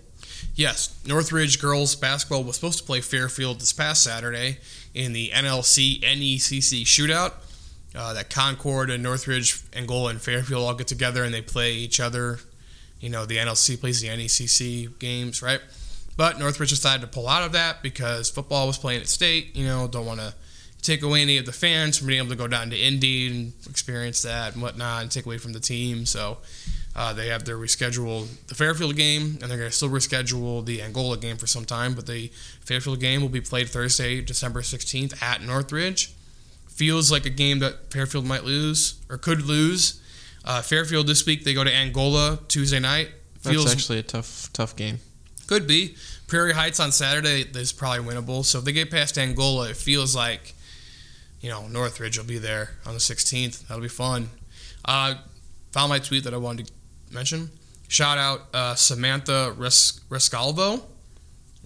Yes, Northridge girls basketball was supposed to play Fairfield this past Saturday in the NLC NECC shootout. Uh, that Concord and Northridge, Angola, and Fairfield all get together and they play each other. You know, the NLC plays the NECC games, right? But Northridge decided to pull out of that because football was playing at state. You know, don't want to take away any of the fans from being able to go down to Indy and experience that and whatnot and take away from the team. So uh, they have their rescheduled the Fairfield game and they're going to still reschedule the Angola game for some time. But the Fairfield game will be played Thursday, December 16th at Northridge feels like a game that Fairfield might lose or could lose. Uh, Fairfield this week they go to Angola Tuesday night. Feels That's actually a tough tough game. Could be Prairie Heights on Saturday is probably winnable. So if they get past Angola, it feels like you know Northridge will be there on the 16th. That'll be fun. Uh, found my tweet that I wanted to mention. Shout out uh, Samantha Res- Rescalvo.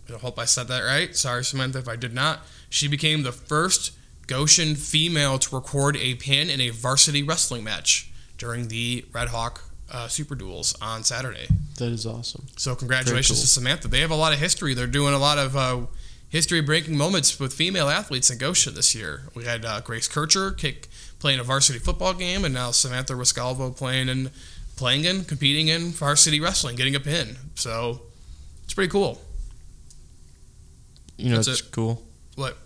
I hope I said that right. Sorry, Samantha, if I did not. She became the first Goshen female to record a pin in a varsity wrestling match during the Red Hawk uh, Super Duels on Saturday. That is awesome. So congratulations cool. to Samantha. They have a lot of history. They're doing a lot of uh, history-breaking moments with female athletes in Goshen this year. We had uh, Grace Kircher kick playing a varsity football game, and now Samantha Riscalvo playing in playing in competing in varsity wrestling, getting a pin. So it's pretty cool. You know, it's cool. What?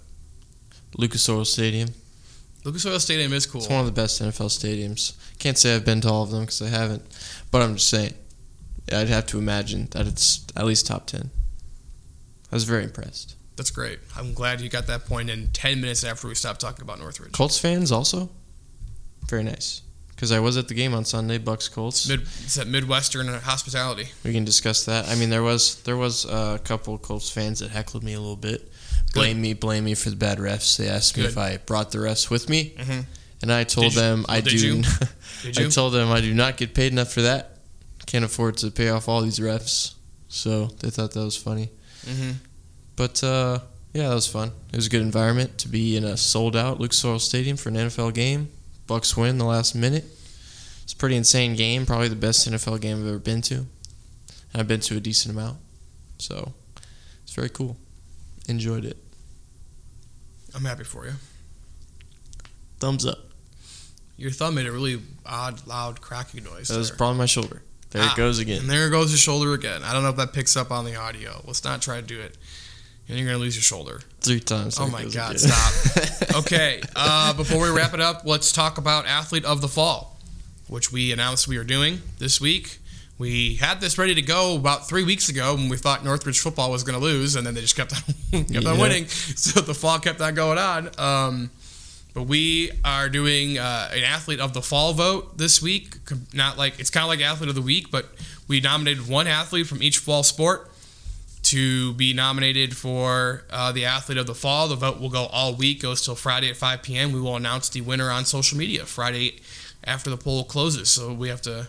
Lucas Oil Stadium. Lucas Oil Stadium is cool. It's one of the best NFL stadiums. Can't say I've been to all of them because I haven't, but I'm just saying. I'd have to imagine that it's at least top ten. I was very impressed. That's great. I'm glad you got that point in ten minutes after we stopped talking about Northridge. Colts fans also, very nice. Because I was at the game on Sunday, Bucs Colts. Mid, it's that Midwestern hospitality. We can discuss that. I mean, there was there was a couple Colts fans that heckled me a little bit blame Good. me, blame me for the bad refs. They asked me if I brought the refs with me, mm-hmm. and I told did them you, I do. I told them I do not get paid enough for that. Can't afford to pay off all these refs, so they thought that was funny. Mm-hmm. But uh, yeah, that was fun. It was a good environment to be in a sold out Lucas Oil Stadium for an NFL game. Bucs win the last minute. It's a pretty insane game. Probably the best NFL game I've ever been to. And I've been to a decent amount, so it's very cool enjoyed it. I'm happy for you. Thumbs up. Your thumb made a really odd, loud cracking noise. That was probably my shoulder. There ah, it goes again. And there goes the shoulder again. I don't know if that picks up on the audio. Let's not try to do it. And you're going to lose your shoulder. Three times. Oh my God, again. stop. okay, uh, before we wrap it up, let's talk about Athlete of the Fall, which we announced we are doing this week. We had this ready to go about three weeks ago when we thought Northridge football was going to lose, and then they just kept on kept on winning. So the fall kept on going on. Um, but we are doing uh, an athlete of the fall vote this week. Not like it's kind of like athlete of the week, but we nominated one athlete from each fall sport to be nominated for uh, the athlete of the fall. The vote will go all week, goes till Friday at 5 p.m. We will announce the winner on social media Friday after the poll closes. So we have to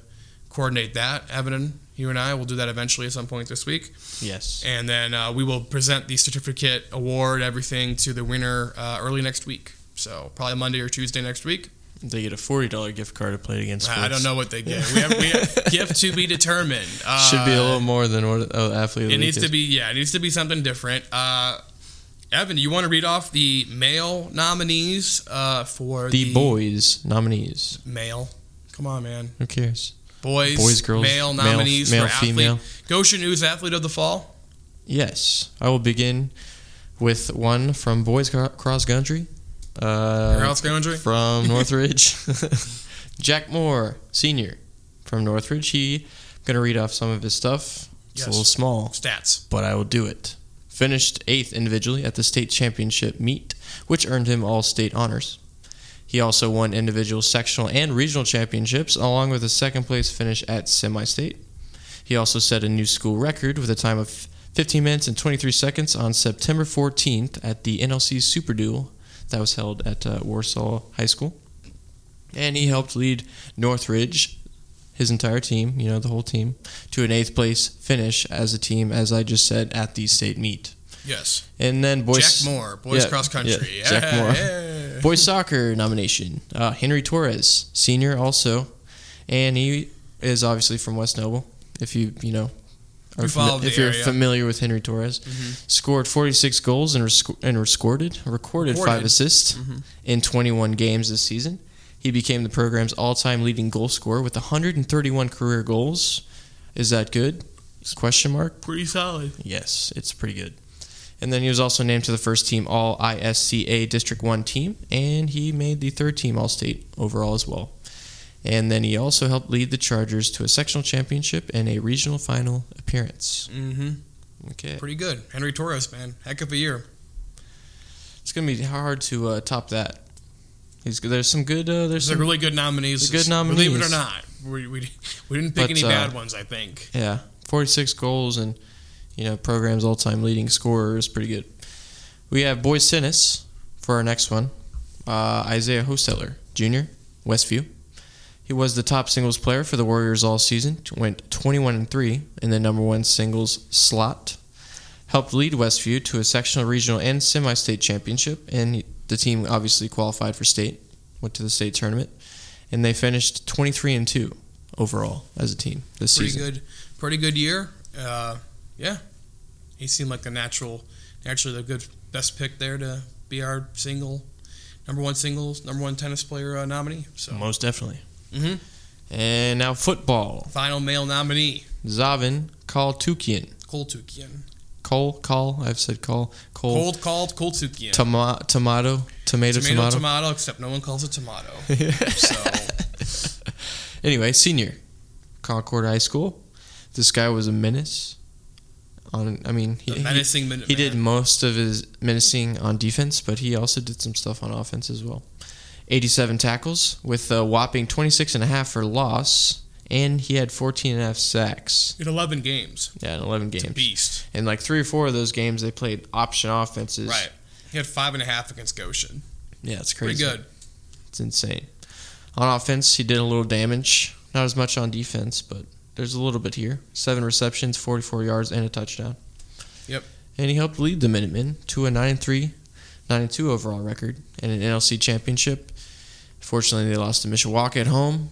coordinate that. Evan, you and I will do that eventually at some point this week. Yes. And then uh, we will present the certificate, award, everything to the winner uh, early next week. So probably Monday or Tuesday next week. They get a forty dollar gift card to Play It Again. Sports. I don't know what they get. We have, we have gift to be determined. Uh, Should be a little more than what oh, athlete. It needs is. to be yeah. It needs to be something different. Uh, Evan, you want to read off the male nominees uh, for the, the boys nominees? Male. Come on, man. Who cares? Boys, boys, girls, male nominees male, male, for athlete. Female. Goshen News Athlete of the Fall. Yes, I will begin with one from boys cross country. Uh, cross country from Northridge. Jack Moore, senior from Northridge. He I'm gonna read off some of his stuff. It's yes. a little small stats, but I will do it. Finished eighth individually at the state championship meet, which earned him all state honors. He also won individual sectional and regional championships, along with a second place finish at semi state. He also set a new school record with a time of 15 minutes and 23 seconds on September 14th at the NLC Super Duel that was held at uh, Warsaw High School. And he helped lead Northridge, his entire team, you know, the whole team, to an eighth place finish as a team, as I just said, at the state meet. Yes. And then boys. Jack Moore, boys yeah, cross country. Yeah, Jack Moore. Boys soccer nomination. Uh, Henry Torres, senior also, and he is obviously from West Noble. If you you know followed the if you're area. Mm-hmm. familiar with Henry Torres, scored 46 goals and, resc- and recorded recorded five assists Mm-hmm. in 21 games this season. He became the program's all-time leading goal scorer with 131 career goals. Is that good? Question mark. Pretty solid. Yes, it's pretty good. And then he was also named to the first team All ISCA District 1 team, and he made the third team All State overall as well. And then he also helped lead the Chargers to a sectional championship and a regional final appearance. Mm-hmm. Okay. Pretty good. Henry Torres, man. Heck of a year. It's going to be hard to uh, top that. He's, there's some good. Uh, there's some really good nominees. Good nominees. Believe it or not, we, we, we didn't pick But, any uh, bad ones. I think. Yeah, 46 goals and you know program's all-time leading scorer is pretty good. We have Boy Sinnis for our next one. Uh, Isaiah Hosteller Jr. Westview. He was the top singles player for the Warriors all season. Went 21 and three in the number one singles slot. Helped lead Westview to a sectional, regional, and semi-state championship, and the team obviously qualified for state. Went to the state tournament, and they finished 23 and two overall as a team this Pretty season. good. Pretty good year. Uh, yeah, he seemed like the natural, naturally the good best pick there to be our single, number one singles, number one tennis player uh, nominee. So Most definitely. Mhm. And now football. final male nominee, Zavin Kaltukian. Koltukian. Cole, Call. I've said Call. Cole. Cold called Koltukian. Toma- tomato. Tomato. tomato, Tomato. tomato, except no one calls it tomato. so anyway, senior, Concord High School. This guy was a menace. On, I mean, he, he, menacing minute he did most of his menacing on defense, but he also did some stuff on offense as well. 87 tackles with a whopping 26 and a half for loss, and he had 14 and a half sacks. in 11 games. Yeah, in 11 It's a games. beast. And like three or four of those games, they played option offenses. Right. He had five and a half against Goshen. Yeah, it's crazy. Pretty good. It's insane. On offense, he did a little damage. Not as much on defense, but there's a little bit here. Seven receptions, 44 yards, and a touchdown. Yep. And he helped lead the Minutemen to a 9 3, 9 2 overall record and an NLC championship. Fortunately, they lost to Mishawaka at home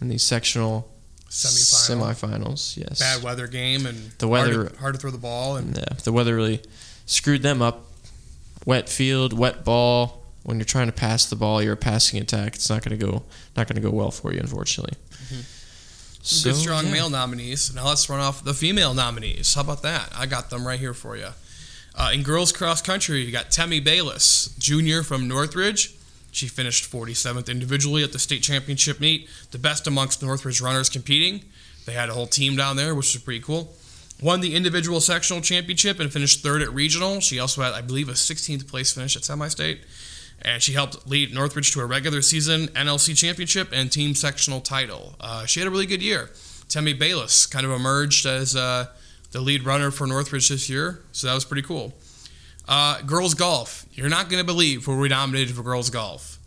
in the sectional Semifinal. semifinals. Yes. Bad weather game and The weather- hard to, hard to throw the ball and Yeah, the weather really screwed them up. Wet field, wet ball. When you're trying to pass the ball, you're a passing attack. It's not going to go not going to go well for you, unfortunately. So, good strong yeah. male nominees. Now let's run off the female nominees. How about that? I got them right here for you. Uh, in girls cross country, you got Temmie Bayless, junior from Northridge. She finished 47th individually at the state championship meet, the best amongst Northridge runners competing. They had a whole team down there, which was pretty cool. Won the individual sectional championship and finished third at regional. She also had, I believe, a 16th place finish at semi state. And she helped lead Northridge to a regular season NLC championship and team sectional title. Uh, she had a really good year. Temmie Bayless kind of emerged as uh, the lead runner for Northridge this year, so that was pretty cool. Uh, girls golf. You're not going to believe who we nominated for girls golf.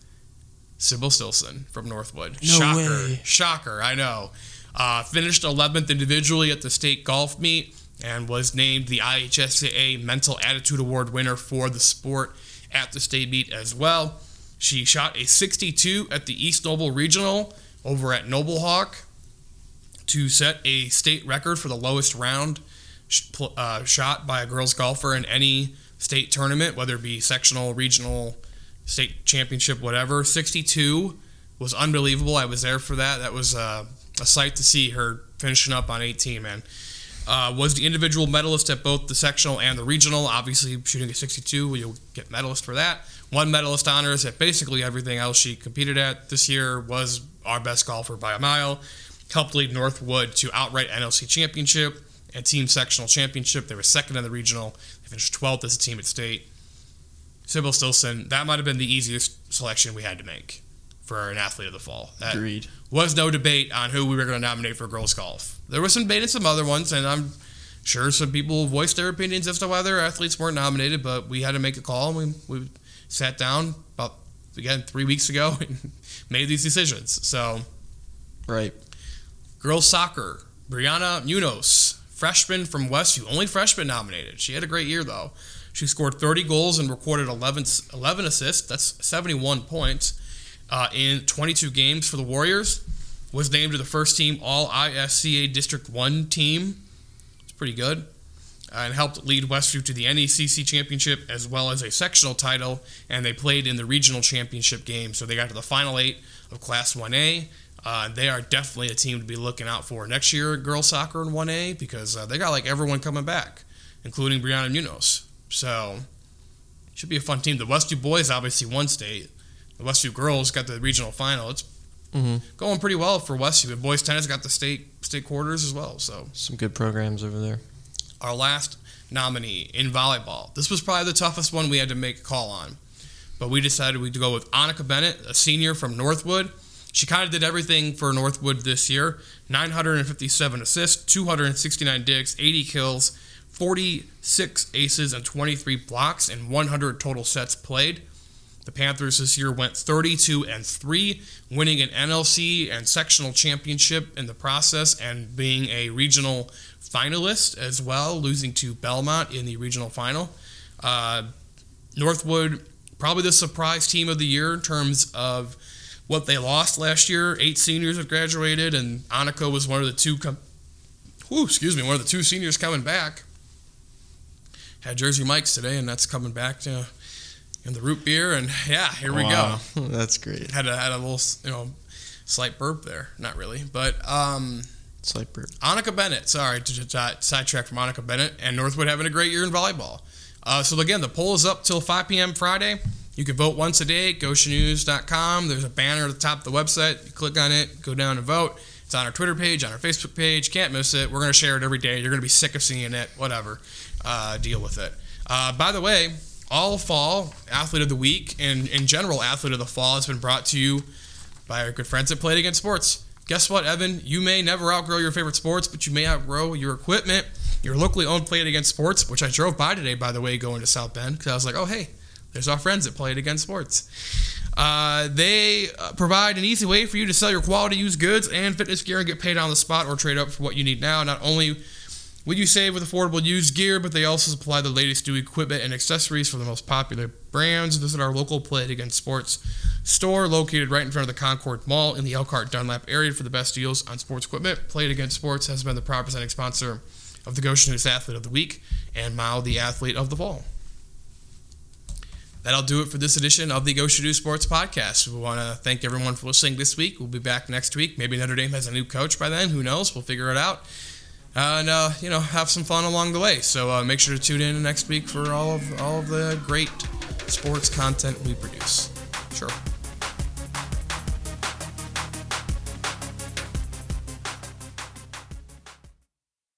Sybil Stilson from Northwood. No Shocker. way. Shocker, I know. Uh, finished 11th individually at the state golf meet and was named the IHSAA Mental Attitude Award winner for the sport at the state meet as well. She shot a 62 at the East Noble Regional over at Noble Hawk to set a state record for the lowest round uh, shot by a girls golfer in any state tournament, whether it be sectional, regional, state championship, whatever. 62 was unbelievable. I was there for that. That was uh, a sight to see her finishing up on 18, man. Uh, was the individual medalist at both the sectional and the regional. Obviously, shooting a 62, you'll get medalist for that. One medalist honors at basically everything else she competed at this year. Was our best golfer by a mile. Helped lead Northwood to outright NLC championship and team sectional championship. They were second in the regional. They finished 12th as a team at state. Sybil Stilson, that might have been the easiest selection we had to make for an athlete of the fall. That Agreed. was no debate on who we were going to nominate for girls golf. There was some debate in some other ones, and I'm sure some people voiced their opinions as to why their athletes weren't nominated, but we had to make a call, and we, we sat down about, again, three weeks ago and made these decisions. So, Right. girls soccer, Brianna Munoz, freshman from Westview, only freshman nominated. She had a great year, though. She scored 30 goals and recorded 11, 11 assists. That's 71 points uh, in 22 games for the Warriors. Was named to the first team All ISCA District 1 team It's pretty good. Uh, and helped lead Westview to the NECC championship as well as a sectional title, and they played in the regional championship game. So they got to the final eight of Class 1A. Uh, they are definitely a team to be looking out for next year at girls soccer in 1A because uh, they got like everyone coming back, including Brianna Munoz. So should be a fun team. The Westview boys obviously won state. The Westview girls got the regional final. It's Mm-hmm. going pretty well for Westview. And boys tennis got the state state quarters as well. So Some good programs over there. our last nominee in volleyball. This was probably the toughest one we had to make a call on. But we decided we'd go with Annika Bennett, a senior from Northwood. She kind of did everything for Northwood this year 957 assists, 269 digs, 80 kills, 46 aces, and 23 blocks, and 100 total sets played. The Panthers this year went 32 and 3, winning an NLC and sectional championship in the process and being a regional finalist as well, losing to Belmont in the regional final. Uh, Northwood, probably the surprise team of the year in terms of what they lost last year. Eight seniors have graduated, and Annika was one of the two. Com- excuse me, one of the two seniors coming back. Had Jersey Mike's today, and that's coming back to in the root beer, and yeah, here we go. That's great. had a had a little you know slight burp there. Not really but um like burp. Annika Bennett. Sorry to, to, to sidetrack from Annika Bennett and Northwood having a great year in volleyball. Uh, so again the poll is up till 5 p.m. Friday. You can vote once a day at goshennews.com there's a banner at the top of the website. You click on it go down and vote. It's on our Twitter page on our Facebook page. Can't miss it. We're going to share it every day. You're going to be sick of seeing it. Whatever. Uh, deal with it. Uh, by the way all fall athlete of the week and in general athlete of the fall has been brought to you by our good friends at Play It Again Sports. Guess what, Evan? You may never outgrow your favorite sports, but you may outgrow your equipment. Your locally owned Play It Again Sports, which I drove by today, by the way, going to South Bend, because I was like, oh, hey, there's our friends at Play It Again Sports. Uh, they uh, provide an easy way for you to sell your quality used goods and fitness gear and get paid on the spot or trade up for what you need now. Not only will you save with affordable used gear, but they also supply the latest new equipment and accessories for the most popular brands. Visit our local Play It Again Sports store located right in front of the Concord Mall in the Elkhart Dunlap area for the best deals on sports equipment. Play It Again Sports has been the proud presenting sponsor of the Goshen News Athlete of the Week and Mile the Athlete of the Fall. That'll do it for this edition of the Goshen News Sports Podcast. We want to thank everyone for listening this week. We'll be back next week. Maybe Notre Dame has a new coach by then. Who knows? We'll figure it out. And uh, you know, have some fun along the way. So uh, make sure to tune in next week for all of all of the great sports content we produce. Sure.